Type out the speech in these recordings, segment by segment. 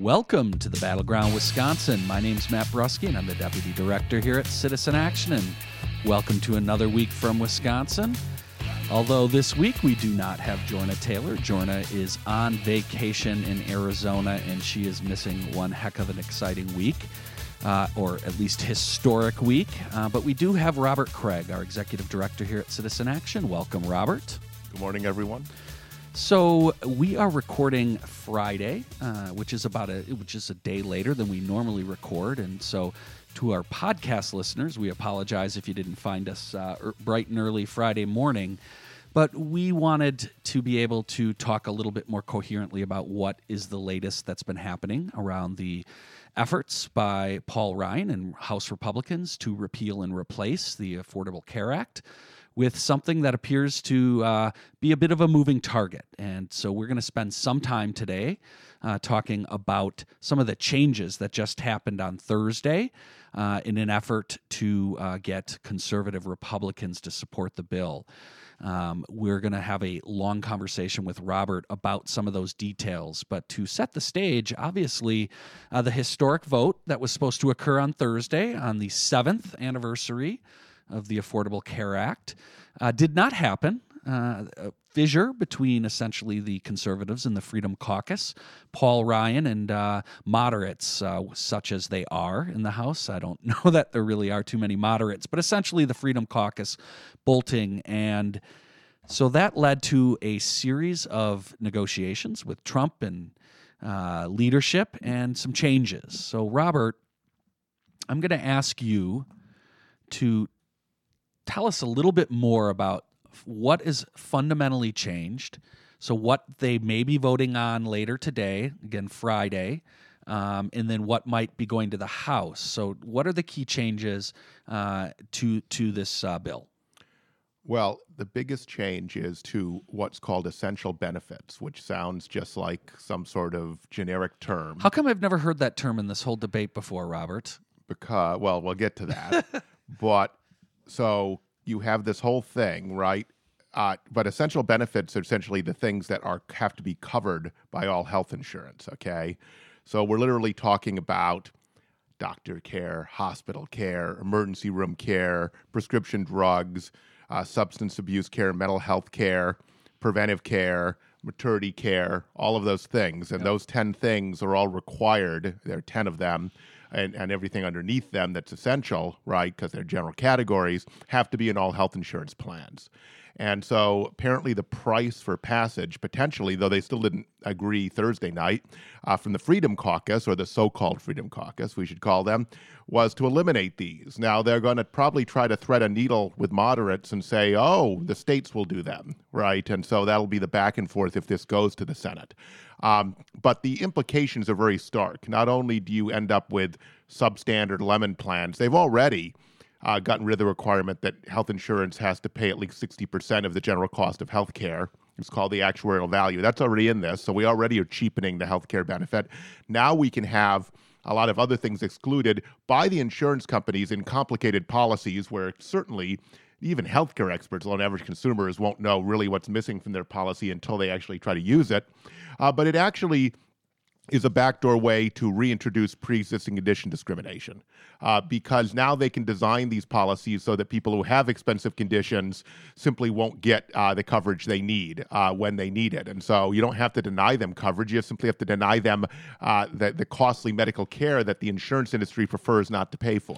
Welcome to the Battleground Wisconsin. My name's Matt Brusky, and I'm the Deputy Director here at Citizen Action. And welcome to another week from Wisconsin. Although this week we do not have Jorna Taylor. Jorna is on vacation in Arizona, and she is missing one heck of an exciting week. Uh, or at least historic week. Uh, but we do have Robert Kraig, our executive director here at Citizen Action. Welcome, Robert. Good morning, everyone. So we are recording Friday, uh, which is about a which is a day later than we normally record, and so to our podcast listeners, we apologize if you didn't find us uh, er, bright and early Friday morning. But we wanted to be able to talk a little bit more coherently about what is the latest that's been happening around the efforts by Paul Ryan and House Republicans to repeal and replace the Affordable Care Act with something that appears to uh, be a bit of a moving target. And so we're going to spend some time today uh, talking about some of the changes that just happened on Thursday uh, in an effort to uh, get conservative Republicans to support the bill. Um, we're going to have a long conversation with Robert about some of those details. But to set the stage, obviously, uh, the historic vote that was supposed to occur on Thursday on the seventh anniversary of the Affordable Care Act uh, did not happen. Uh, a fissure between essentially the conservatives and the Freedom Caucus, Paul Ryan and uh, moderates, uh, such as they are in the House. I don't know that there really are too many moderates, but essentially the Freedom Caucus bolting. And so that led to a series of negotiations with Trump and uh, leadership and some changes. So, Robert, I'm going to ask you to tell us a little bit more about what is fundamentally changed. So, what they may be voting on later today, again, Friday, um, and then what might be going to the House. So, what are the key changes uh, to to this uh, bill? Well, the biggest change is to what's called essential benefits, which sounds just like some sort of generic term. How come I've never heard that term in this whole debate before, Robert? Because, well, we'll get to that. but so you have this whole thing, right? Uh, but essential benefits are essentially the things that are have to be covered by all health insurance. Okay, so we're literally talking about doctor care, hospital care, emergency room care, prescription drugs, uh, substance abuse care, mental health care, preventive care, maternity care, all of those things. And yep. those 10 things are all required. There are 10 of them and, and everything underneath them that's essential, right, because they're general categories, have to be in all health insurance plans. And so apparently the price for passage, potentially, though they still didn't agree Thursday night, uh, from the Freedom Caucus, or the so called Freedom Caucus, we should call them, was to eliminate these. Now they're going to probably try to thread a needle with moderates and say, oh, the states will do them, right? And so that'll be the back and forth if this goes to the Senate. Um, but the implications are very stark. Not only do you end up with substandard lemon plans, they've already uh, gotten rid of the requirement that health insurance has to pay at least 60% of the general cost of health care. It's called the actuarial value. That's already in this. So we already are cheapening the health care benefit. Now we can have a lot of other things excluded by the insurance companies in complicated policies where certainly even healthcare experts, on average consumers, won't know really what's missing from their policy until they actually try to use it. Uh, but it actually is a backdoor way to reintroduce pre-existing condition discrimination uh, because now they can design these policies so that people who have expensive conditions simply won't get uh, the coverage they need uh, when they need it. And so you don't have to deny them coverage. You simply have to deny them uh, the, the costly medical care that the insurance industry prefers not to pay for.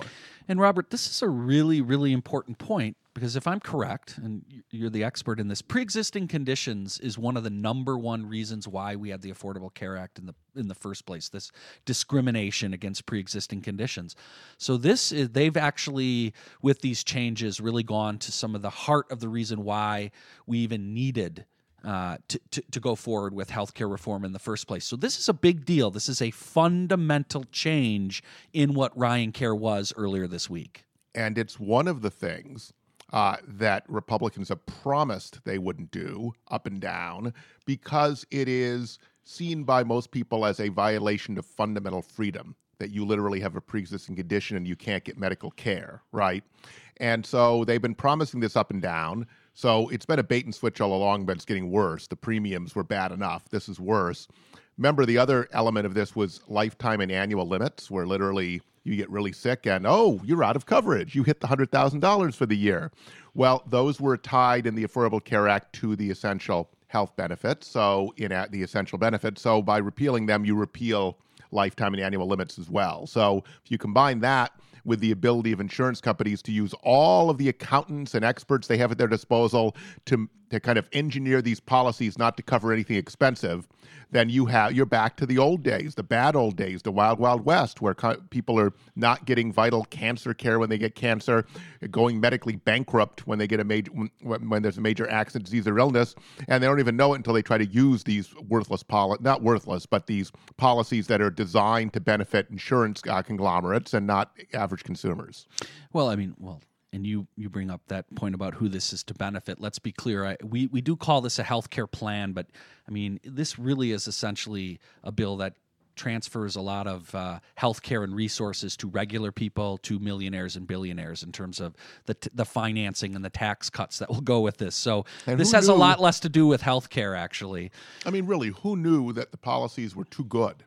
And robert this is a really really important point because if I'm correct, and you're the expert in this, pre-existing conditions is one of the number one reasons why we had the Affordable Care Act in the in the first place. This discrimination against pre-existing conditions. So this is they've actually with these changes really gone to some of the heart of the reason why we even needed. Uh, to, to, to go forward with healthcare reform in the first place. So, this is a big deal. This is a fundamental change in what Ryan Care was earlier this week. And it's one of the things uh, that Republicans have promised they wouldn't do up and down because it is seen by most people as a violation of fundamental freedom that you literally have a pre-existing condition and you can't get medical care, right? And so they've been promising this up and down. So it's been a bait and switch all along, but it's getting worse. The premiums were bad enough. This is worse. remember the other element of this was lifetime and annual limits, where literally you get really sick and oh, you're out of coverage. You hit the hundred thousand dollars for the year. Well, those were tied in the Affordable Care Act to the essential health benefits. So in the essential benefits, so by repealing them, you repeal lifetime and annual limits as well. So if you combine that with the ability of insurance companies to use all of the accountants and experts they have at their disposal to to kind of engineer these policies not to cover anything expensive, then you have you're back to the old days, the bad old days, the wild wild west, where co- people are not getting vital cancer care when they get cancer, going medically bankrupt when they get a major when, when there's a major accident, disease, or illness, and they don't even know it until they try to use these worthless poli- not worthless, but these policies that are designed to benefit insurance uh, conglomerates and not average consumers. Well, I mean, well, and you you bring up that point about who this is to benefit. Let's be clear. I, we we do call this a healthcare plan, but I mean this really is essentially a bill that transfers a lot of uh, healthcare and resources to regular people, to millionaires and billionaires in terms of the t- the financing and the tax cuts that will go with this. So And this has a lot less to do with healthcare, actually. I mean, really, who knew that the policies were too good?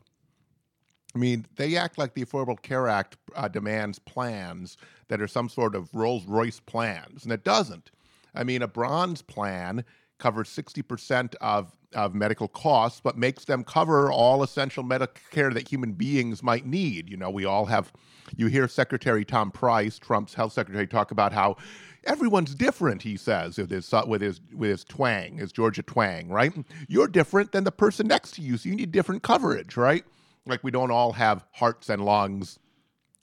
I mean, they act like the Affordable Care Act uh, demands plans that are some sort of Rolls Royce plans, and it doesn't. I mean, a bronze plan covers 60% of, of medical costs, but makes them cover all essential medical care that human beings might need. You know, we all have, you hear Secretary Tom Price, Trump's health secretary, talk about how everyone's different, he says, with his, with his, with his twang, his Georgia twang, right? You're different than the person next to you, so you need different coverage, right? Like we don't all have hearts and lungs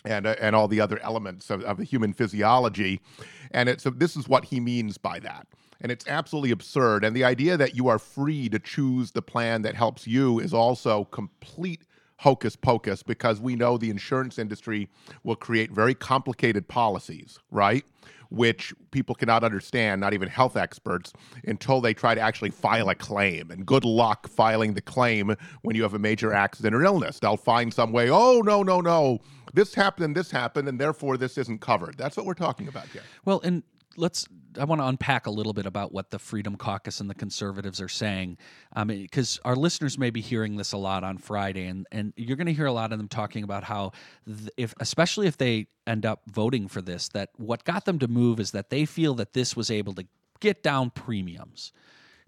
and uh, and all the other elements of, of the human physiology, and it's so this is what he means by that, and it's absolutely absurd. And the idea that you are free to choose the plan that helps you is also complete hocus pocus because we know the insurance industry will create very complicated policies, right? Which people cannot understand, not even health experts, until they try to actually file a claim. And good luck filing the claim when you have a major accident or illness. They'll find some way, oh, no, no, no, this happened and this happened, and therefore this isn't covered. That's what we're talking about here. Well, and let's. I want to unpack a little bit about what the Freedom Caucus and the conservatives are saying, because our listeners may be hearing this a lot on Friday, and and you're going to hear a lot of them talking about how, th- if especially if they end up voting for this, that what got them to move is that they feel that this was able to get down premiums.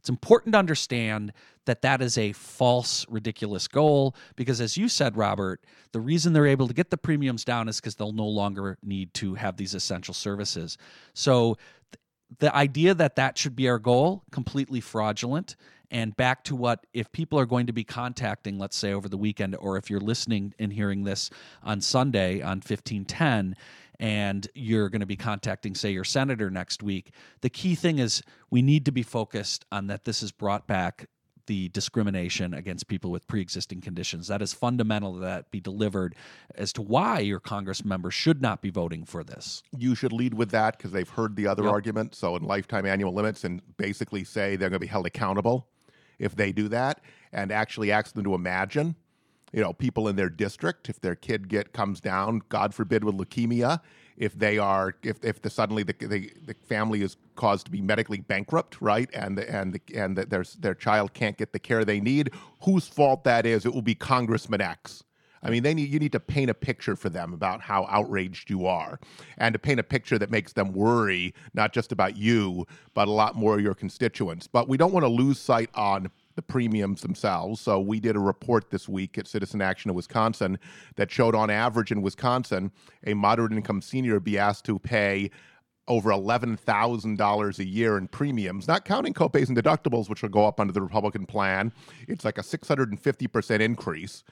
It's important to understand that that is a false, ridiculous goal because, as you said, Robert, the reason they're able to get the premiums down is because they'll no longer need to have these essential services. So, th- the idea that that should be our goal, completely fraudulent. And back to what if people are going to be contacting, let's say over the weekend, or if you're listening and hearing this on Sunday on 1510, and you're going to be contacting, say, your senator next week, the key thing is we need to be focused on that this has brought back the discrimination against people with pre-existing conditions. That is fundamental that that be delivered as to why your Congress member should not be voting for this. You should lead with that because they've heard the other Yep. argument. So, in lifetime annual limits, and basically say they're going to be held accountable if they do that, and actually ask them to imagine, you know, people in their district if their kid get comes down, God forbid, with leukemia, if they are, if if the suddenly the the, the family is caused to be medically bankrupt, right, and the, and the, and that their their child can't get the care they need, whose fault that is? It will be Congressman X. I mean, they need you need to paint a picture for them about how outraged you are, and to paint a picture that makes them worry not just about you, but a lot more of your constituents. But we don't want to lose sight on the premiums themselves. So we did a report this week at Citizen Action of Wisconsin that showed, on average in Wisconsin, a moderate income senior would be asked to pay over $11,000 a year in premiums, not counting copays and deductibles, which will go up under the Republican plan. It's like a 650% increase.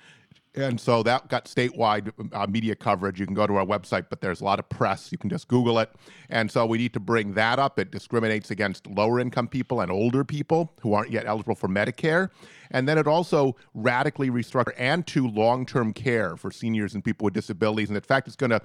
And so that got statewide uh, media coverage. You can go to our website, but there's a lot of press. You can just Google it. And so we need to bring that up. It discriminates against lower income people and older people who aren't yet eligible for Medicare. And then it also radically restructure and to long term care for seniors and people with disabilities. And in fact, it's going to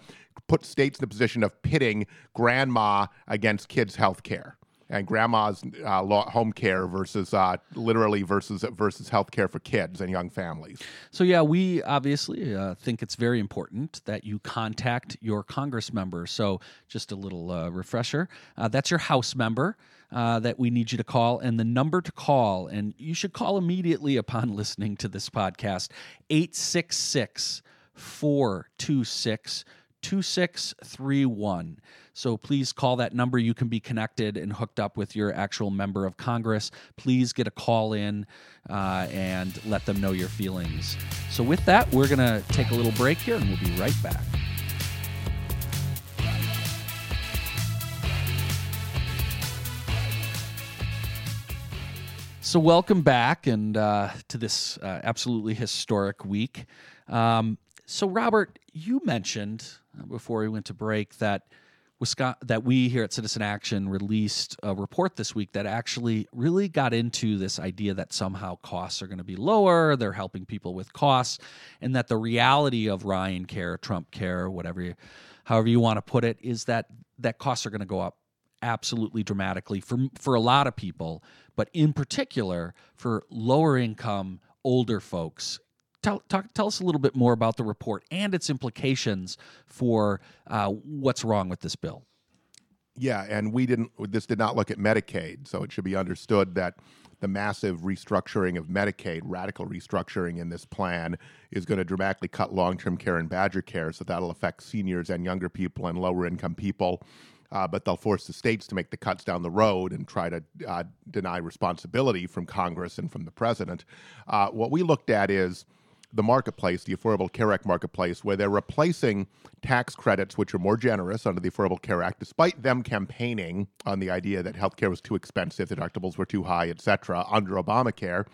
put states in the position of pitting grandma against kids' health care. And grandma's uh, home care versus uh, literally versus versus health care for kids and young families. So, yeah, we obviously uh, think it's very important that you contact your Congress member. So, just a little uh, refresher uh, that's your House member. Uh, that we need you to call, and the number to call, and you should call immediately upon listening to this podcast 866 426 2631. So please call that number. You can be connected and hooked up with your actual member of Congress. Please get a call in uh, and let them know your feelings. So, with that, we're going to take a little break here and we'll be right back. So, welcome back and uh, to this uh, absolutely historic week. Um, so, Robert, you mentioned uh, before we went to break that that we here at Citizen Action released a report this week that actually really got into this idea that somehow costs are going to be lower, they're helping people with costs, and that the reality of Ryan Care, Trump Care, whatever, however you want to put it, is that that costs are going to go up absolutely dramatically for for a lot of people, but in particular for lower income older folks tell, talk, tell us a little bit more about the report and its implications for uh, what's wrong with this bill. Yeah, and we didn't. This did not look at Medicaid, so it should be understood that the massive restructuring of Medicaid, radical restructuring in this plan, is going to dramatically cut long-term care and Badger care. So that'll affect seniors and younger people and lower-income people. Uh, but they'll force the states to make the cuts down the road and try to uh, deny responsibility from Congress and from the president. Uh, what we looked at is the marketplace, the Affordable Care Act marketplace, where they're replacing tax credits, which are more generous under the Affordable Care Act, despite them campaigning on the idea that healthcare was too expensive, deductibles were too high, et cetera, under Obamacare.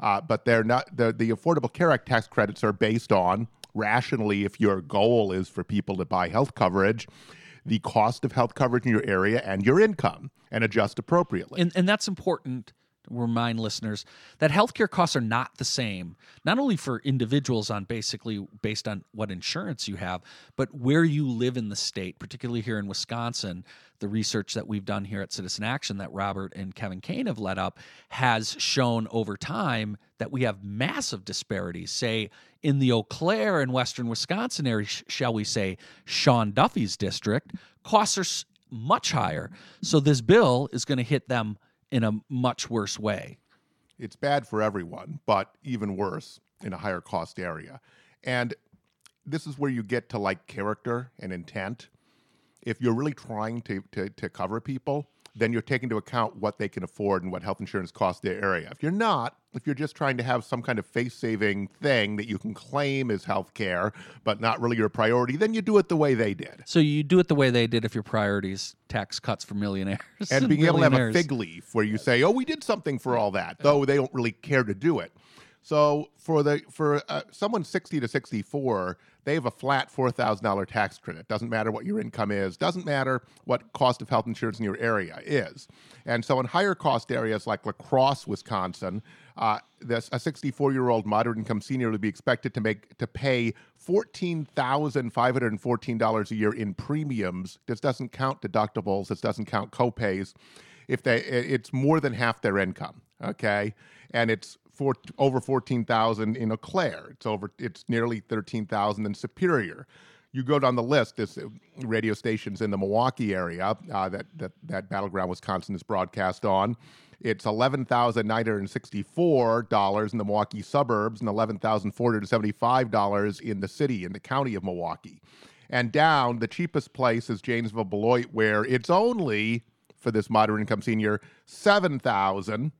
Uh, but they're not the, the Affordable Care Act tax credits are based on rationally if your goal is for people to buy health coverage the cost of health coverage in your area and your income and adjust appropriately. And, and that's important remind listeners that healthcare costs are not the same, not only for individuals on basically based on what insurance you have, but where you live in the state, particularly here in Wisconsin. The research that we've done here at Citizen Action that Robert and Kevin Kane have led up has shown over time that we have massive disparities. Say in the Eau Claire and Western Wisconsin area, shall we say, Sean Duffy's district, costs are much higher. So this bill is going to hit them in a much worse way. It's bad for everyone, but even worse in a higher cost area. And this is where you get to like character and intent. If you're really trying to, to, to cover people, then you're taking into account what they can afford and what health insurance costs their area. If you're not, if you're just trying to have some kind of face saving thing that you can claim as health care, but not really your priority, then you do it the way they did. So you do it the way they did if your priorities tax cuts for millionaires. And, and being able to have a fig leaf where you say, oh, we did something for all that, though they don't really care to do it. So for the for uh, someone 60 to 64, they have a flat $4,000 tax credit. Doesn't matter what your income is, doesn't matter what cost of health insurance in your area is. And so in higher cost areas like La Crosse, Wisconsin, uh, this, a 64 year old moderate income senior would be expected to make to pay $14,514 a year in premiums. This doesn't count deductibles. This doesn't count copays. If they, it's more than half their income. Okay, and it's four, over 14,000 in Eau Claire. It's over it's nearly 13,000 in Superior. You go down the list. There's uh, radio stations in the Milwaukee area uh, that, that that battleground Wisconsin is broadcast on. It's eleven thousand nine hundred sixty-four dollars in the Milwaukee suburbs and eleven thousand four hundred seventy-five dollars in the city in the county of Milwaukee. And down, the cheapest place is Janesville Beloit, where it's only for this moderate income senior seven thousand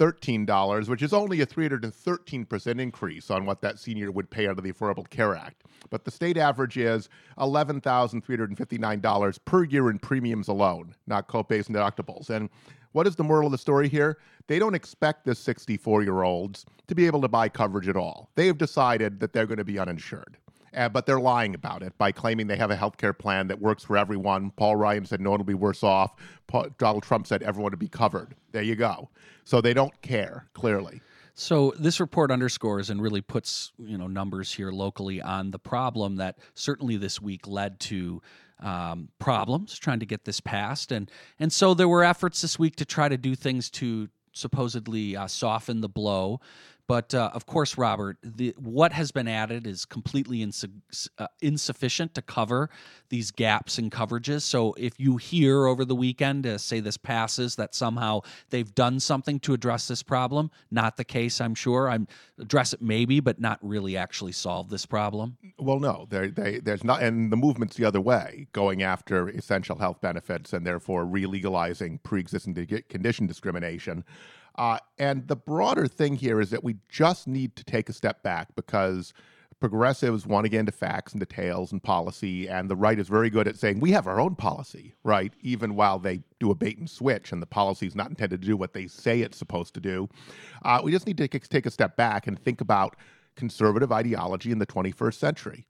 $13, which is only a 313% increase on what that senior would pay under the Affordable Care Act. But the state average is $11,359 per year in premiums alone, not copays and deductibles. And what is the moral of the story here? They don't expect the 64 year olds to be able to buy coverage at all. They have decided that they're going to be uninsured. Uh, but they're lying about it by claiming they have a health care plan that works for everyone. Paul Ryan said no one will be worse off. Paul, Donald Trump said everyone will be covered. There you go. So they don't care, clearly. So this report underscores and really puts you know numbers here locally on the problem that certainly this week led to um, problems trying to get this passed, and and so there were efforts this week to try to do things to supposedly uh, soften the blow. But uh, of course, Robert, the, what has been added is completely insu- uh, insufficient to cover these gaps in coverages. So if you hear over the weekend, uh, say this passes, that somehow they've done something to address this problem, not the case, I'm sure. I'm address it maybe, but not really actually solve this problem. Well, no, they, they, there's not, and the movement's the other way, going after essential health benefits and therefore re-legalizing pre-existing condition discrimination. Uh, and the broader thing here is that we just need to take a step back because progressives want to get into facts and details and policy, and the right is very good at saying we have our own policy, right? Even while they do a bait and switch, and the policy is not intended to do what they say it's supposed to do. Uh, we just need to take a step back and think about conservative ideology in the 21st century.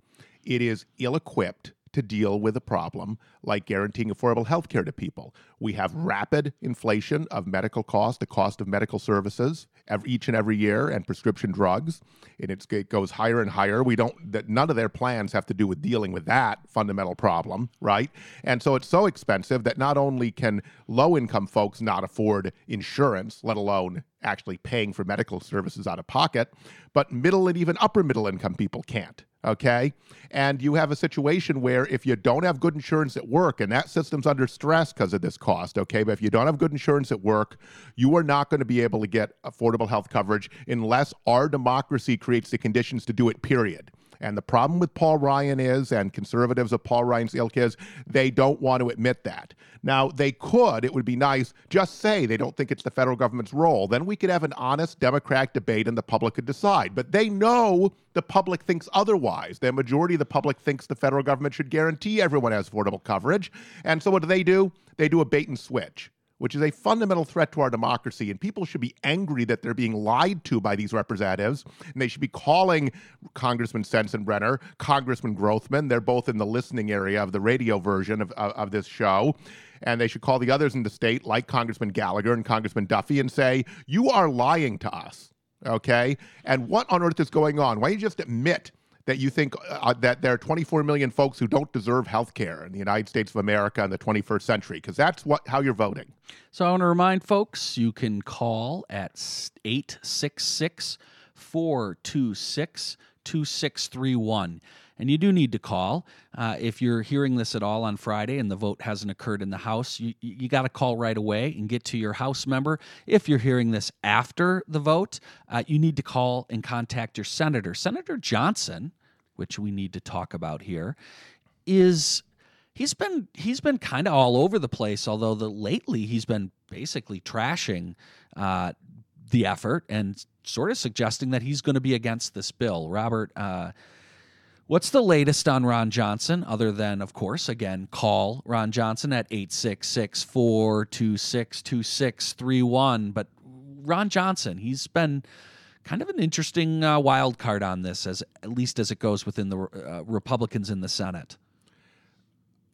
It is ill equipped to deal with a problem like guaranteeing affordable health care to people. We have rapid inflation of medical costs, the cost of medical services every, each and every year, and prescription drugs, and it goes higher and higher. We don't that none of their plans have to do with dealing with that fundamental problem, right? And so it's so expensive that not only can low income folks not afford insurance, let alone actually paying for medical services out of pocket, but middle and even upper middle income people can't okay? And you have a situation where if you don't have good insurance at work, and that system's under stress because of this cost, okay? But if you don't have good insurance at work, you are not going to be able to get affordable health coverage unless our democracy creates the conditions to do it, period. And the problem with Paul Ryan is, and conservatives of Paul Ryan's ilk is, they don't want to admit that. Now, they could, it would be nice, just say they don't think it's the federal government's role. Then we could have an honest Democratic debate and the public could decide. But they know the public thinks otherwise. The majority of the public thinks the federal government should guarantee everyone has affordable coverage. And so what do they do? They do a bait and switch which is a fundamental threat to our democracy. And people should be angry that they're being lied to by these representatives. And they should be calling Congressman Sensenbrenner, Congressman Grothman. They're both in the listening area of the radio version of, of, of this show. And they should call the others in the state, like Congressman Gallagher and Congressman Duffy, and say, You are lying to us. Okay? And what on earth is going on? Why don't you just admit that you think uh, that there are 24 million folks who don't deserve health care in the United States of America in the 21st century? Because that's what how you're voting. So I want to remind folks you can call at 866 426 2631. And you do need to call. Uh, if you're hearing this at all on Friday and the vote hasn't occurred in the House, you, you got to call right away and get to your House member. If you're hearing this after the vote, uh, you need to call and contact your senator. Senator Johnson, which we need to talk about here, is he's been he's been kind of all over the place. Although the lately he's been basically trashing uh, the effort and sort of suggesting that he's going to be against this bill. Robert, uh, what's the latest on Ron Johnson, other than, of course, again, call Ron Johnson at 866 426 2631. But Ron Johnson, he's been kind of an interesting uh, wild card on this, as at least as it goes within the uh, Republicans in the Senate.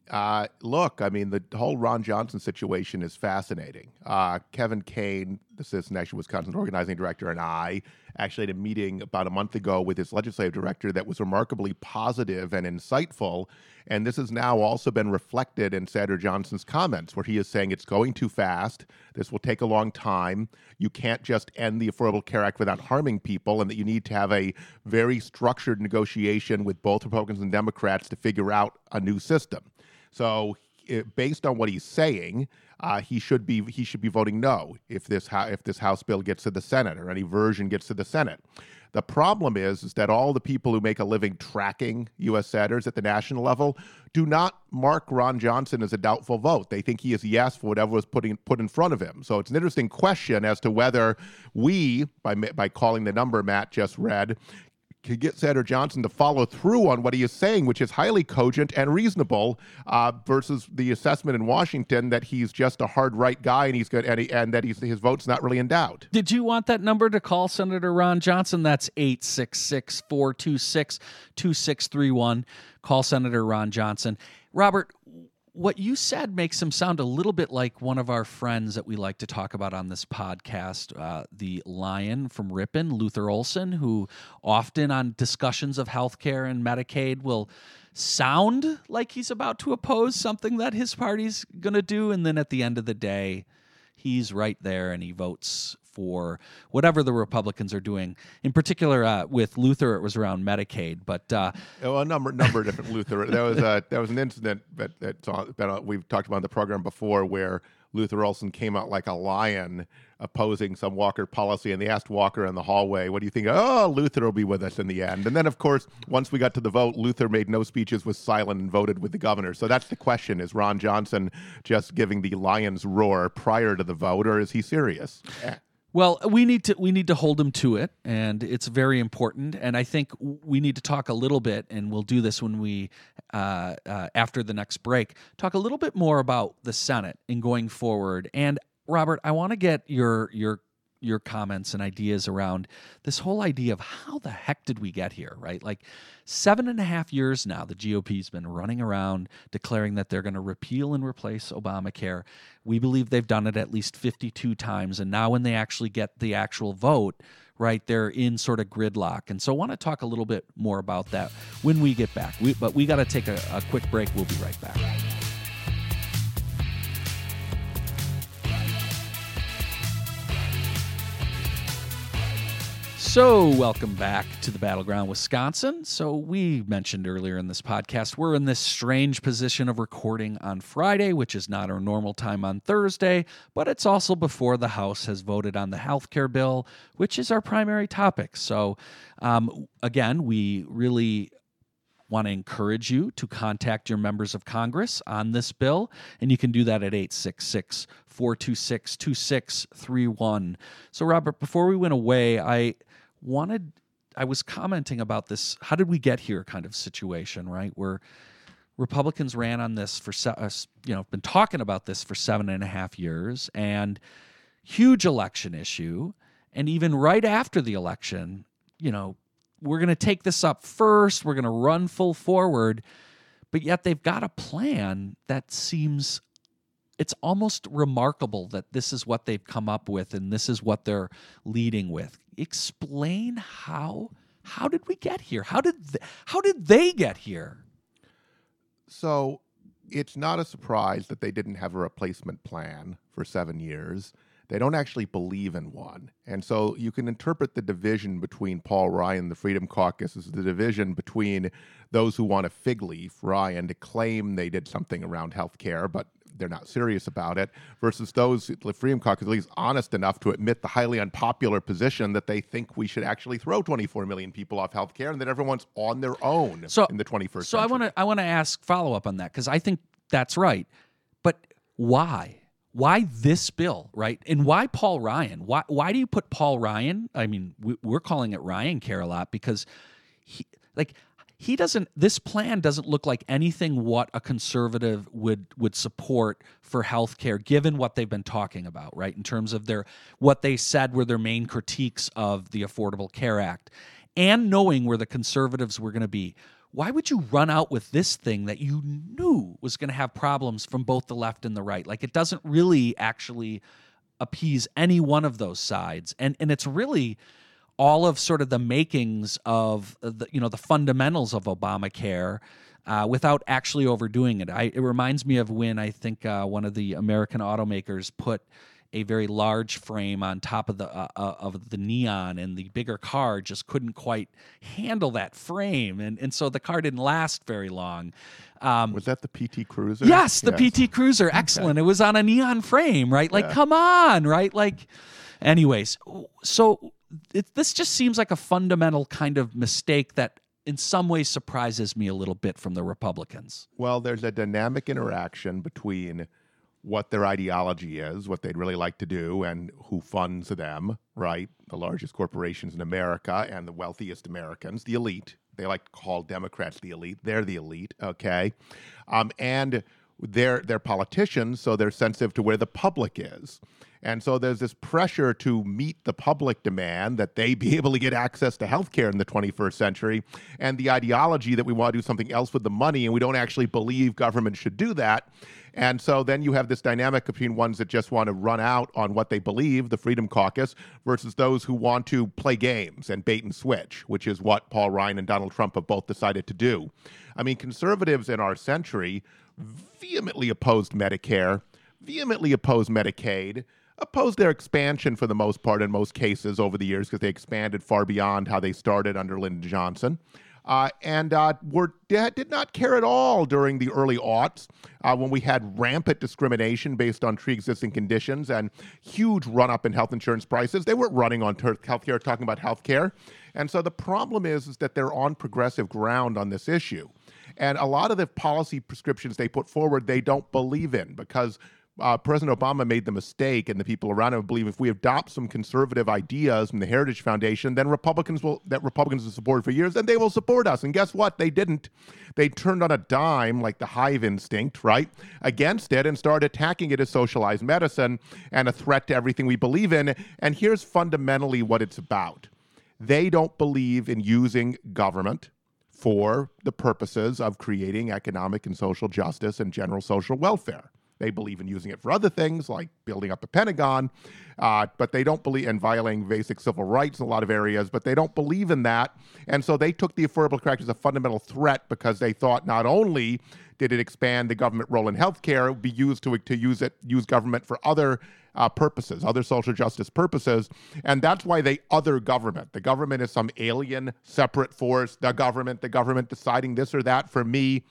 Uh, look, I mean, the whole Ron Johnson situation is fascinating. Uh, Kevin Kane, the Citizen Action Wisconsin organizing director, and I actually had a meeting about a month ago with his legislative director that was remarkably positive and insightful. And this has now also been reflected in Senator Johnson's comments, where he is saying it's going too fast. This will take a long time. You can't just end the Affordable Care Act without harming people, and that you need to have a very structured negotiation with both Republicans and Democrats to figure out a new system. So it, based on what he's saying, uh, he should be he should be voting no if this if this House bill gets to the Senate or any version gets to the Senate. The problem is, is that all the people who make a living tracking U.S. senators at the national level do not mark Ron Johnson as a doubtful vote. They think he is yes for whatever was putting, put in front of him. So it's an interesting question as to whether we, by, by calling the number Matt just read, could get Senator Johnson to follow through on what he is saying, which is highly cogent and reasonable, uh, versus the assessment in Washington that he's just a hard right guy and he's good and, he, and that his vote's not really in doubt. Did you want that number to call Senator Ron Johnson? That's 866 426 2631. Call Senator Ron Johnson. Robert, what you said makes him sound a little bit like one of our friends that we like to talk about on this podcast, uh, the Lion from Ripon, Luther Olsen, who often on discussions of healthcare and Medicaid will sound like he's about to oppose something that his party's going to do, and then at the end of the day, he's right there and he votes for whatever the Republicans are doing. In particular, uh, with Luther, it was around Medicaid, but uh, well, a number number of different Luther. There was a there was an incident that that's been we've talked about in the program before where Luther Olsen came out like a lion opposing some Walker policy, and they asked Walker in the hallway, "What do you think?" Oh, Luther will be with us in the end. And then, of course, once we got to the vote, Luther made no speeches, was silent, and voted with the governor. So that's the question: Is Ron Johnson just giving the lion's roar prior to the vote, or is he serious? Well, we need to we need to hold him to it, and it's very important. And I think we need to talk a little bit, and we'll do this when we uh, uh, after the next break. Talk a little bit more about the Senate and going forward. And Robert, I want to get your your your comments and ideas around this whole idea of how the heck did we get here, right? Like seven and a half years now, the GOP's been running around declaring that they're going to repeal and replace Obamacare. We believe they've done it at least 52 times. And now when they actually get the actual vote, right, they're in sort of gridlock. And so I want to talk a little bit more about that when we get back. We, but we got to take a, a quick break. We'll be right back. So, welcome back to the Battleground Wisconsin. So, we mentioned earlier in this podcast, we're in this strange position of recording on Friday, which is not our normal time on Thursday, but it's also before the House has voted on the health care bill, which is our primary topic. So, um, again, we really want to encourage you to contact your members of Congress on this bill, and you can do that at 866 426 2631. So, Robert, before we went away, I wanted I was commenting about this how did we get here kind of situation, right? Where Republicans ran on this for uh, you know been talking about this for seven and a half years and huge election issue and even right after the election you know we're going to take this up first we're going to run full forward but yet they've got a plan that seems it's almost remarkable that this is what they've come up with and this is what they're leading with. Explain how how did we get here? How did th- how did they get here? So, it's not a surprise that they didn't have a replacement plan for 7 years. They don't actually believe in one. And so you can interpret the division between Paul Ryan, and the Freedom Caucus, as the division between those who want a fig leaf, Ryan, to claim they did something around health care, but they're not serious about it, versus those the Freedom Caucus at least honest enough to admit the highly unpopular position that they think we should actually throw 24 million people off health care and that everyone's on their own so, in the 21st so century. So I want to I want to ask follow up on that because I think that's right. But why? Why this bill, right? And why Paul Ryan? Why why do you put Paul Ryan? I mean, we, we're calling it Ryan Care a lot because he like he doesn't this plan doesn't look like anything what a conservative would would support for healthcare given what they've been talking about right? In terms of their what they said were their main critiques of the affordable care act and knowing where the conservatives were going to be. Why would you run out with this thing that you knew was going to have problems from both the left and the right? Like it doesn't really actually appease any one of those sides. And and it's really all of sort of the makings of the you know the fundamentals of Obamacare. Uh, without actually overdoing it, I, it reminds me of when I think uh, one of the American automakers put a very large frame on top of the uh, uh of the neon, and the bigger car just couldn't quite handle that frame, and and so the car didn't last very long. Um, was that the PT Cruiser? Yes, the yes. PT Cruiser. Excellent. Okay. It was on a neon frame, right? Like, yeah. come on, right? Like, anyways, so it, this just seems like a fundamental kind of mistake that in some ways surprises me a little bit from the Republicans. Well, there's a dynamic interaction between what their ideology is, what they'd really like to do, and who funds them, right? The largest corporations in America and the wealthiest Americans, the elite. They like to call Democrats the elite. They're the elite, okay? Um, and they're, they're politicians, so they're sensitive to where the public is. And so there's this pressure to meet the public demand that they be able to get access to healthcare in the 21st century, and the ideology that we want to do something else with the money, and we don't actually believe government should do that. And so then you have this dynamic between ones that just want to run out on what they believe, the Freedom Caucus, versus those who want to play games and bait and switch, which is what Paul Ryan and Donald Trump have both decided to do. I mean, conservatives in our century vehemently opposed Medicare, vehemently opposed Medicaid, opposed their expansion for the most part in most cases over the years because they expanded far beyond how they started under Lyndon Johnson. Uh, and uh, were, did not care at all during the early aughts uh, when we had rampant discrimination based on pre-existing conditions and huge run-up in health insurance prices. They weren't running on ter- healthcare, talking about healthcare. And so the problem is, is that they're on progressive ground on this issue. And a lot of the policy prescriptions they put forward, they don't believe in because uh, President Obama made the mistake, and the people around him believe if we adopt some conservative ideas from the Heritage Foundation, then Republicans will that Republicans have supported for years, then they will support us. And guess what? They didn't. They turned on a dime, like the hive instinct, right, against it, and started attacking it as socialized medicine and a threat to everything we believe in. And here's fundamentally what it's about: they don't believe in using government for the purposes of creating economic and social justice and general social welfare. They believe in using it for other things like building up the Pentagon, uh, but they don't believe in violating basic civil rights in a lot of areas, but they don't believe in that. And so they took the Affordable Care Act as a fundamental threat because they thought not only did it expand the government role in healthcare, it would be used to, to use it, use government for other uh, purposes, other social justice purposes. And that's why they other government. The government is some alien, separate force, the government, the government deciding this or that for me.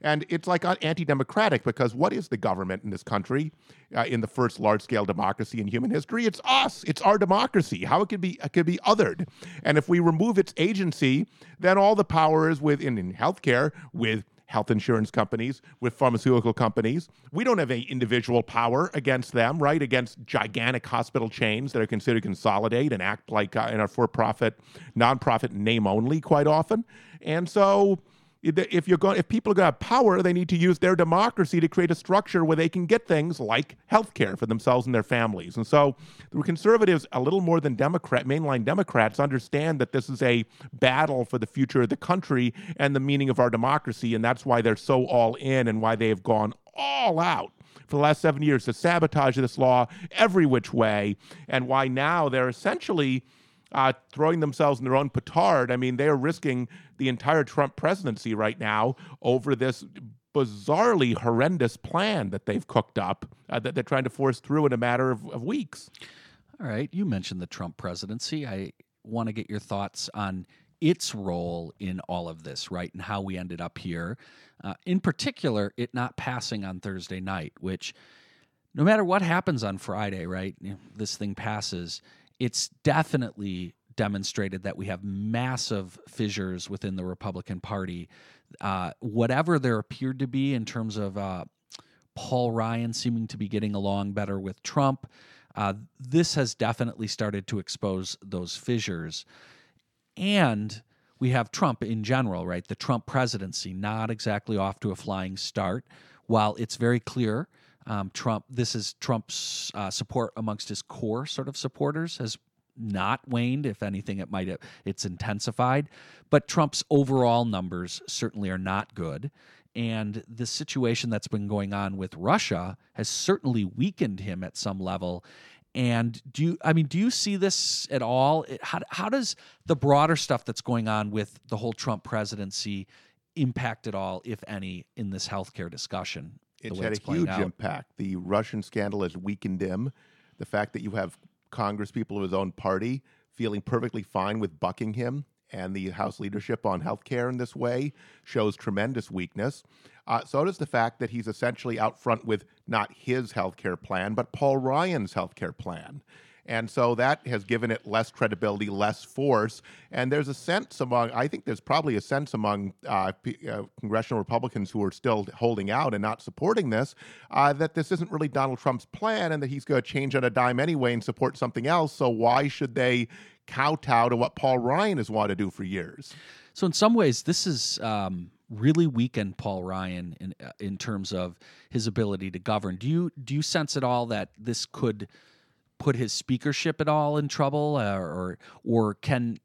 And it's like anti democratic because what is the government in this country, uh, in the first large scale democracy in human history? It's us. It's our democracy. How it could be, it could be othered. And if we remove its agency, then all the power is within in healthcare with health insurance companies, with pharmaceutical companies. We don't have any individual power against them, right? Against gigantic hospital chains that are considered consolidate and act like uh, in a for profit, nonprofit name only quite often. And so if you're going if people are going to have power they need to use their democracy to create a structure where they can get things like health care for themselves and their families and so the conservatives a little more than democrat mainline democrats understand that this is a battle for the future of the country and the meaning of our democracy and that's why they're so all in and why they have gone all out for the last seven years to sabotage this law every which way and why now they're essentially uh, throwing themselves in their own petard. I mean, they are risking the entire Trump presidency right now over this bizarrely horrendous plan that they've cooked up uh, that they're trying to force through in a matter of, of weeks. All right. You mentioned the Trump presidency. I want to get your thoughts on its role in all of this, right? And how we ended up here. Uh, in particular, it not passing on Thursday night, which no matter what happens on Friday, right? This thing passes it's definitely demonstrated that we have massive fissures within the Republican Party. Uh, whatever there appeared to be in terms of uh, Paul Ryan seeming to be getting along better with Trump, uh, this has definitely started to expose those fissures. And we have Trump in general, right? The Trump presidency not exactly off to a flying start. While it's very clear um, Trump, this is Trump's uh, support amongst his core sort of supporters has not waned. If anything, it might have it's intensified. But Trump's overall numbers certainly are not good. And the situation that's been going on with Russia has certainly weakened him at some level. And do you, I mean, do you see this at all? How, how does the broader stuff that's going on with the whole Trump presidency impact at all, if any, in this healthcare discussion? it's had it's a huge out. impact. The Russian scandal has weakened him. The fact that you have Congress people of his own party feeling perfectly fine with bucking him and the House leadership on health care in this way shows tremendous weakness. Uh, so does the fact that he's essentially out front with not his health care plan, but Paul Ryan's health care plan. And so that has given it less credibility, less force. And there's a sense among, I think there's probably a sense among uh, uh, congressional Republicans who are still holding out and not supporting this uh, that this isn't really Donald Trump's plan and that he's going to change on a dime anyway and support something else. So why should they kowtow to what Paul Ryan has wanted to do for years? So in some ways, this is. Um really weakened Paul Ryan in uh, in terms of his ability to govern. Do you do you sense at all that this could put his speakership at all in trouble, uh, or or can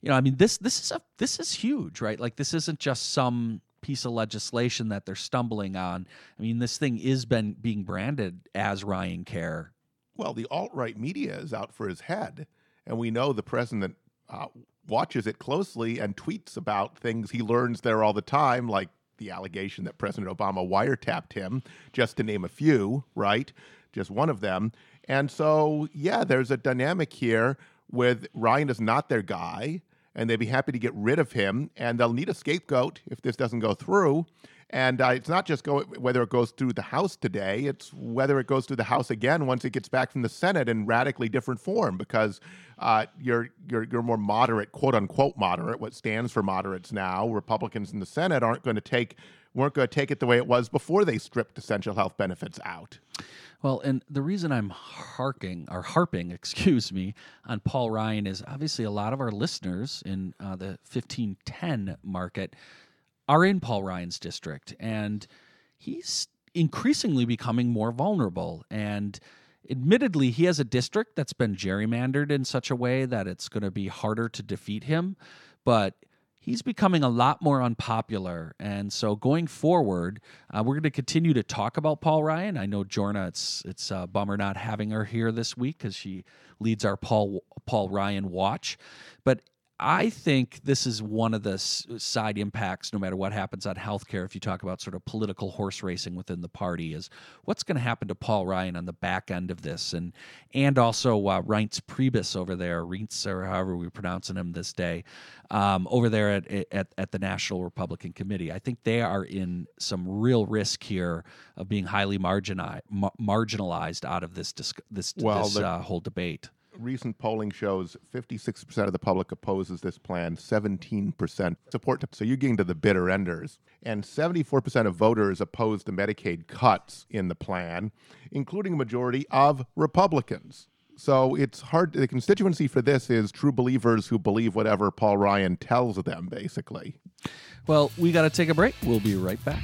you know? I mean, this this is a this is huge, right? Like this isn't just some piece of legislation that they're stumbling on. I mean, this thing is been being branded as Ryan Care. Well, the alt right media is out for his head, and we know the president uh, watches it closely and tweets about things he learns there all the time, like the allegation that President Obama wiretapped him, just to name a few, right? Just one of them. And so, yeah, there's a dynamic here with Ryan is not their guy, and they'd be happy to get rid of him, and they'll need a scapegoat if this doesn't go through. And uh, it's not just go, whether it goes through the House today, it's whether it goes through the House again once it gets back from the Senate in radically different form because uh, you're, you're, you're more moderate, quote unquote moderate, what stands for moderates now. Republicans in the Senate aren't going to take weren't going to take it the way it was before they stripped essential health benefits out. Well, and the reason I'm harking or harping, excuse me, on Paul Ryan is obviously a lot of our listeners in uh, the 1510 market are in Paul Ryan's district, and he's increasingly becoming more vulnerable. And admittedly, he has a district that's been gerrymandered in such a way that it's going to be harder to defeat him, but he's becoming a lot more unpopular. And so going forward, uh, we're going to continue to talk about Paul Ryan. I know Jorna, it's it's a bummer not having her here this week because she leads our Paul Paul Ryan watch. But I think this is one of the side impacts, no matter what happens on healthcare. If you talk about sort of political horse racing within the party, is what's going to happen to Paul Ryan on the back end of this, and and also uh, Reince Priebus over there, Reince or however we're pronouncing him this day, um, over there at, at at the National Republican Committee. I think they are in some real risk here of being highly marginalized marginalized out of this this well, this the- uh, whole debate recent polling shows 56% of the public opposes this plan, 17% support. So you're getting to the bitter enders. And 74% of voters oppose the Medicaid cuts in the plan, including a majority of Republicans. So it's hard. The constituency for this is true believers who believe whatever Paul Ryan tells them, basically. Well, we got to take a break. We'll be right back.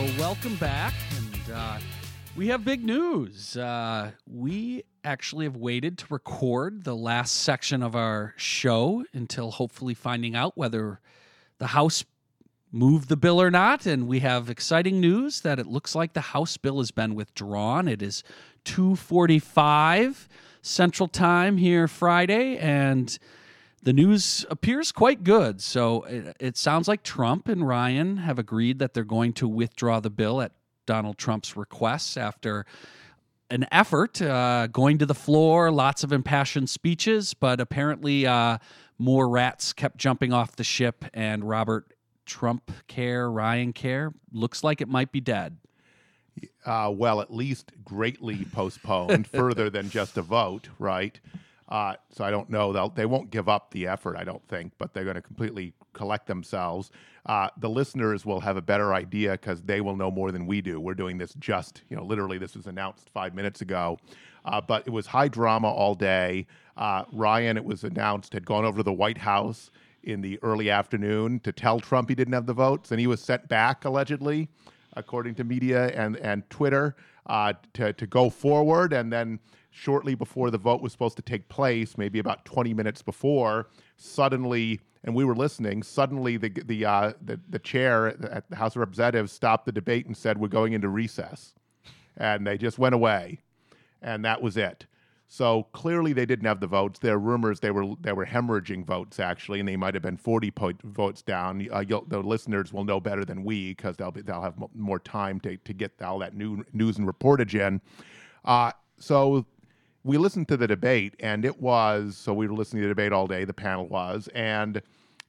Well, welcome back. And uh, we have big news. Uh, we actually have waited to record the last section of our show until hopefully finding out whether the House moved the bill or not. And we have exciting news that it looks like the House bill has been withdrawn. It is 245 Central Time here Friday. And the news appears quite good. So it, it, sounds like Trump and Ryan have agreed that they're going to withdraw the bill at Donald Trump's request after an effort uh, going to the floor, lots of impassioned speeches, but apparently uh, more rats kept jumping off the ship, and Robert Trump care, Ryan care, looks like it might be dead. Uh, well, at least greatly postponed, further than just a vote, right? Uh, so I don't know. They'll, they won't give up the effort, I don't think, but they're going to completely collect themselves. Uh, the listeners will have a better idea because they will know more than we do. We're doing this just, you know, literally this was announced five minutes ago. Uh, but it was high drama all day. Uh, Ryan, it was announced, had gone over to the White House in the early afternoon to tell Trump he didn't have the votes, and he was sent back allegedly, according to media and and Twitter, uh, to to go forward, and then shortly before the vote was supposed to take place, maybe about 20 minutes before, suddenly, and we were listening, suddenly the, the, uh, the, the chair at the House of Representatives stopped the debate and said, We're going into recess. And they just went away. And that was it. So clearly they didn't have the votes. There are rumors they were they were hemorrhaging votes actually, and they might have been 40 point votes down. Uh, the listeners will know better than we because they'll be, they'll have more time to, to get all that new news and reportage in. Uh, so we listened to the debate, and it was so we were listening to the debate all day. The panel was, and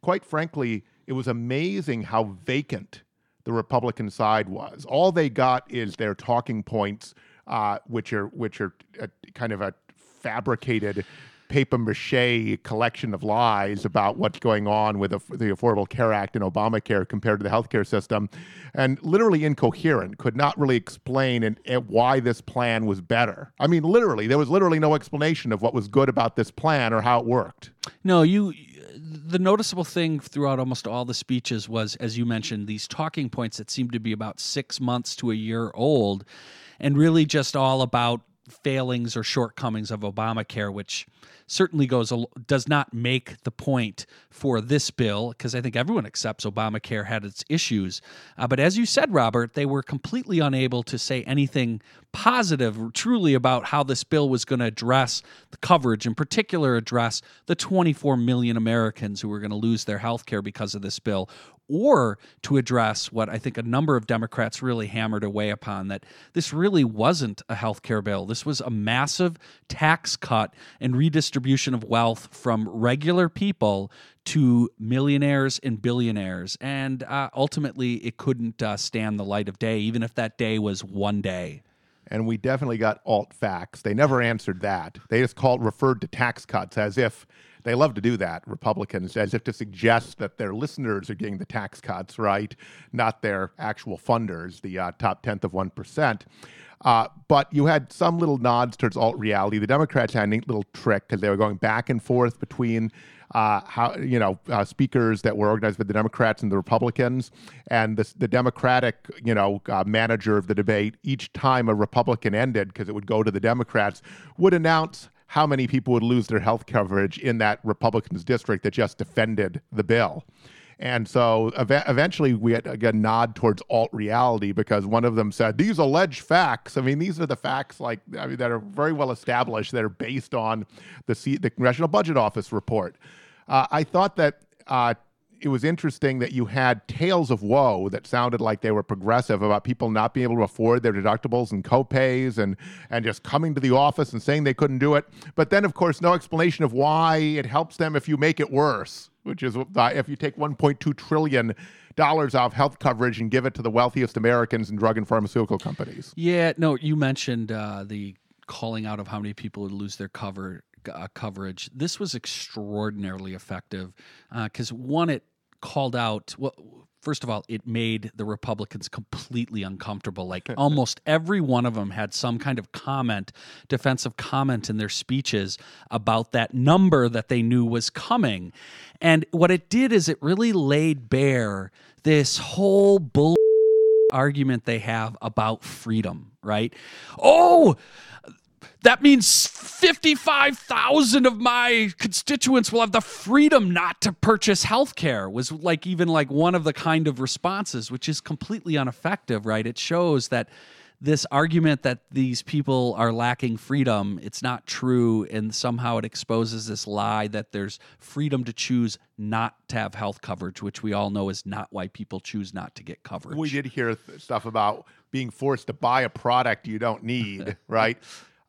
quite frankly, it was amazing how vacant the Republican side was. All they got is their talking points, uh, which are which are a, kind of a fabricated paper mache collection of lies about what's going on with the Affordable Care Act and Obamacare compared to the healthcare system, and literally incoherent, could not really explain and, and eh, why this plan was better. I mean, literally, there was literally no explanation of what was good about this plan or how it worked. No, you the noticeable thing throughout almost all the speeches was, as you mentioned, these talking points that seemed to be about six months to a year old, and really just all about failings or shortcomings of Obamacare, which certainly goes does not make the point for this bill because I think everyone accepts Obamacare had its issues. Uh, but as you said, Robert, they were completely unable to say anything positive, truly about how this bill was going to address the coverage, in particular, address the 24 million Americans who were going to lose their health care because of this bill, or to address what I think a number of Democrats really hammered away upon that this really wasn't a health care bill. This was a massive tax cut and redistribution of wealth from regular people to millionaires and billionaires. And uh, ultimately, it couldn't uh, stand the light of day, even if that day was one day and we definitely got alt facts. They never answered that. They just called referred to tax cuts as if they love to do that, Republicans, as if to suggest that their listeners are getting the tax cuts, right? Not their actual funders, the uh, top tenth of 1%. Uh, but you had some little nods towards alt reality. The Democrats had a neat little trick because they were going back and forth between uh, how you know uh, speakers that were organized by the Democrats and the Republicans, and the, the Democratic you know uh, manager of the debate. Each time a Republican ended, because it would go to the Democrats, would announce how many people would lose their health coverage in that Republicans district that just defended the bill. And so ev- eventually we had a nod towards alt reality because one of them said, These alleged facts. I mean, these are the facts like I mean, that are very well established, that are based on the, C- the Congressional Budget Office report. Uh, I thought that uh, it was interesting that you had tales of woe that sounded like they were progressive about people not being able to afford their deductibles and copays and and just coming to the office and saying they couldn't do it. But then, of course, no explanation of why it helps them if you make it worse, which is uh, if you take 1.2 trillion dollars off health coverage and give it to the wealthiest Americans and drug and pharmaceutical companies. Yeah, no, you mentioned uh, the calling out of how many people would lose their cover uh, coverage. This was extraordinarily effective because uh, one, it called out well first of all it made the republicans completely uncomfortable. Like almost every one of them had some kind of comment defensive comment in their speeches about that number that they knew was coming. And what it did is it really laid bare this whole bull argument they have about freedom right? Oh that means 55,000 of my constituents will have the freedom not to purchase health care was like even like one of the kind of responses which is completely ineffective right? It shows that this argument that these people are lacking freedom it's not true and somehow it exposes this lie that there's freedom to choose not to have health coverage which we all know is not why people choose not to get coverage. We did hear stuff about being forced to buy a product you don't need right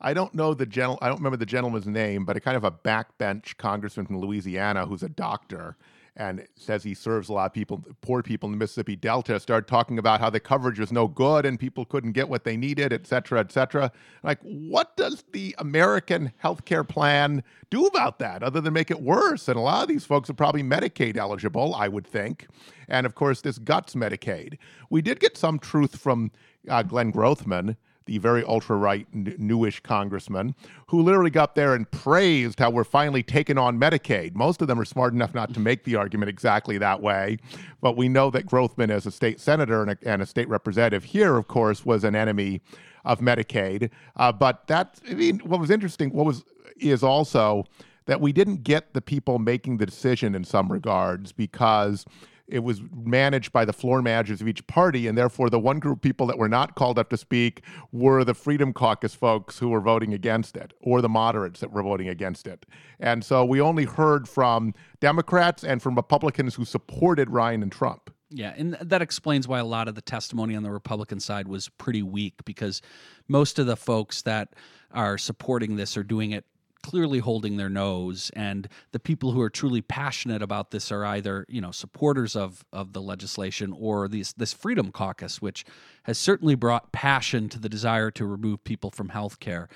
I don't know the gentle. I don't remember the gentleman's name, but a kind of a backbench congressman from Louisiana who's a doctor and says he serves a lot of people, poor people in the Mississippi Delta, started talking about how the coverage was no good and people couldn't get what they needed, et cetera, et cetera. Like, what does the American health care plan do about that other than make it worse? And a lot of these folks are probably Medicaid eligible, I would think. And of course, this guts Medicaid. We did get some truth from uh, Glenn Grothman the very ultra right, newish congressman, who literally got there and praised how we're finally taking on Medicaid. Most of them are smart enough not to make the argument exactly that way, but we know that Grothman, as a state senator and a, and a state representative here, of course, was an enemy of Medicaid. Uh, but that, I mean, what was interesting, what was is also that we didn't get the people making the decision in some regards because it was managed by the floor managers of each party, and therefore the one group of people that were not called up to speak were the Freedom Caucus folks who were voting against it, or the moderates that were voting against it. And so we only heard from Democrats and from Republicans who supported Ryan and Trump. Yeah, and that explains why a lot of the testimony on the Republican side was pretty weak because most of the folks that are supporting this are doing it clearly holding their nose and the people who are truly passionate about this are either you know supporters of of the legislation or these this freedom caucus which has certainly brought passion to the desire to remove people from health care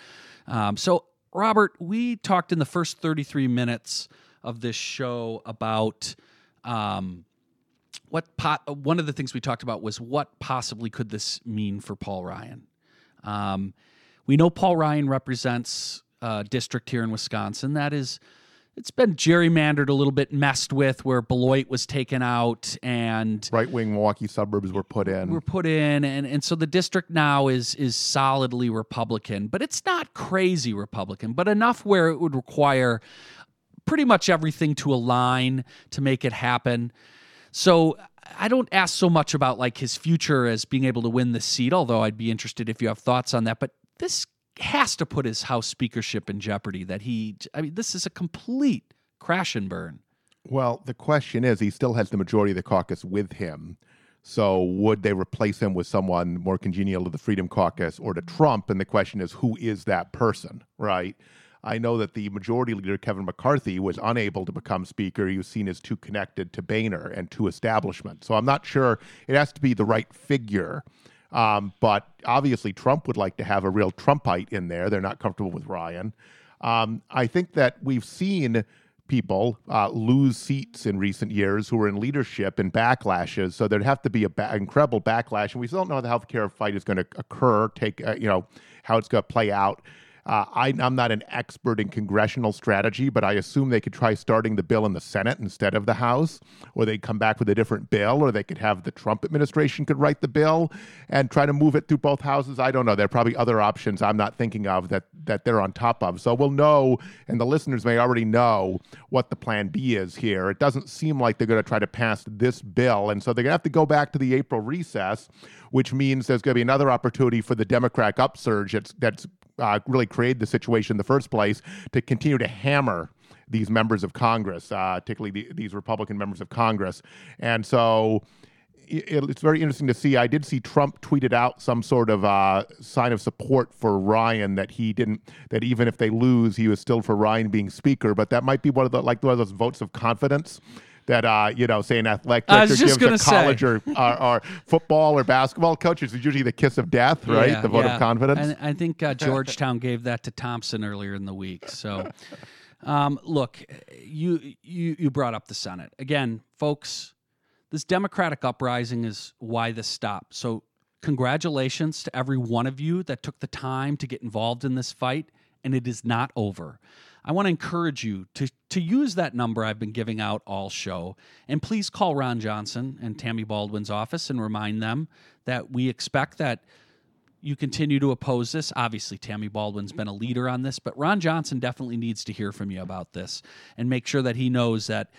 um, so robert we talked in the first 33 minutes of this show about um, what po- one of the things we talked about was what possibly could this mean for paul ryan? Um, we know paul ryan represents uh, district here in Wisconsin that is it's been gerrymandered a little bit, messed with, where Beloit was taken out and right wing Milwaukee suburbs were put in. Were put in, and and so the district now is is solidly Republican, but it's not crazy Republican, but enough where it would require pretty much everything to align to make it happen. So I don't ask so much about like his future as being able to win the seat, although I'd be interested if you have thoughts on that. But this has to put his House speakership in jeopardy. That he, I mean, this is a complete crash and burn. Well, the question is, he still has the majority of the caucus with him. So would they replace him with someone more congenial to the Freedom Caucus or to Trump? And the question is, who is that person, right? I know that the majority leader, Kevin McCarthy, was unable to become speaker. He was seen as too connected to Boehner and to establishment. So I'm not sure it has to be the right figure. Um, but obviously, Trump would like to have a real Trumpite in there. They're not comfortable with Ryan. Um, I think that we've seen people uh, lose seats in recent years who are in leadership and backlashes. So there'd have to be an ba- incredible backlash, and we still don't know how the healthcare fight is going to occur. Take uh, you know how it's going to play out. Uh, I, am not an expert in congressional strategy, but I assume they could try starting the bill in the Senate instead of the House, or they'd come back with a different bill, or they could have the Trump administration could write the bill and try to move it through both houses. I don't know. There are probably other options I'm not thinking of that that they're on top of. So we'll know, and the listeners may already know what the plan B is here. It doesn't seem like they're going to try to pass this bill, and so they're going to have to go back to the April recess, which means there's going to be another opportunity for the Democrat upsurge that's, that's uh, really created the situation in the first place to continue to hammer these members of Congress, uh, particularly the, these Republican members of Congress. And so it, it's very interesting to see. I did see Trump tweeted out some sort of uh, sign of support for Ryan that he didn't, that even if they lose, he was still for Ryan being speaker. But that might be one of the like one of those votes of confidence that uh, you know, say an athletic director gives a college or, or, or, football or basketball coach. It's usually the kiss of death, right? Yeah, the vote yeah. of confidence. And I think uh, Georgetown gave that to Thompson earlier in the week. So, um, look, you you you brought up the Senate again, folks. This Democratic uprising is why this stopped. So, congratulations to every one of you that took the time to get involved in this fight, and it is not over. I want to encourage you to, to use that number I've been giving out all show. And please call Ron Johnson and Tammy Baldwin's office and remind them that we expect that you continue to oppose this. Obviously, Tammy Baldwin's been a leader on this, but Ron Johnson definitely needs to hear from you about this and make sure that he knows that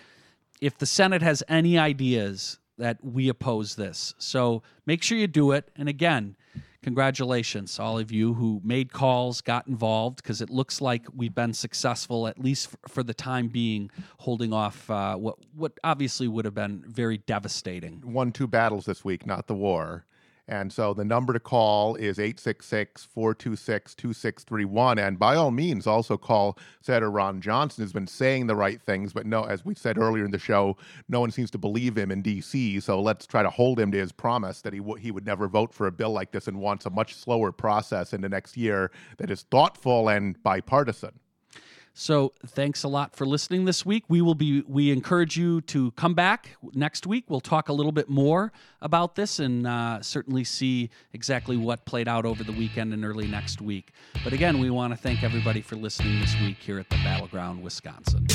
if the Senate has any ideas that we oppose this. So make sure you do it. And again, congratulations, all of you who made calls, got involved, because it looks like we've been successful, at least for the time being, holding off uh, what what obviously would have been very devastating. Won two battles this week, not the war. And so the number to call is 866 426 2631. And by all means, also call Senator Ron Johnson, who's been saying the right things, but no, as we said earlier in the show, no one seems to believe him in D.C. So let's try to hold him to his promise that he, w- he would never vote for a bill like this and wants a much slower process in the next year that is thoughtful and bipartisan. So thanks a lot for listening this week. We will be we encourage you to come back next week. We'll talk a little bit more about this and uh, certainly see exactly what played out over the weekend and early next week. But again, we want to thank everybody for listening this week here at the Battleground, Wisconsin.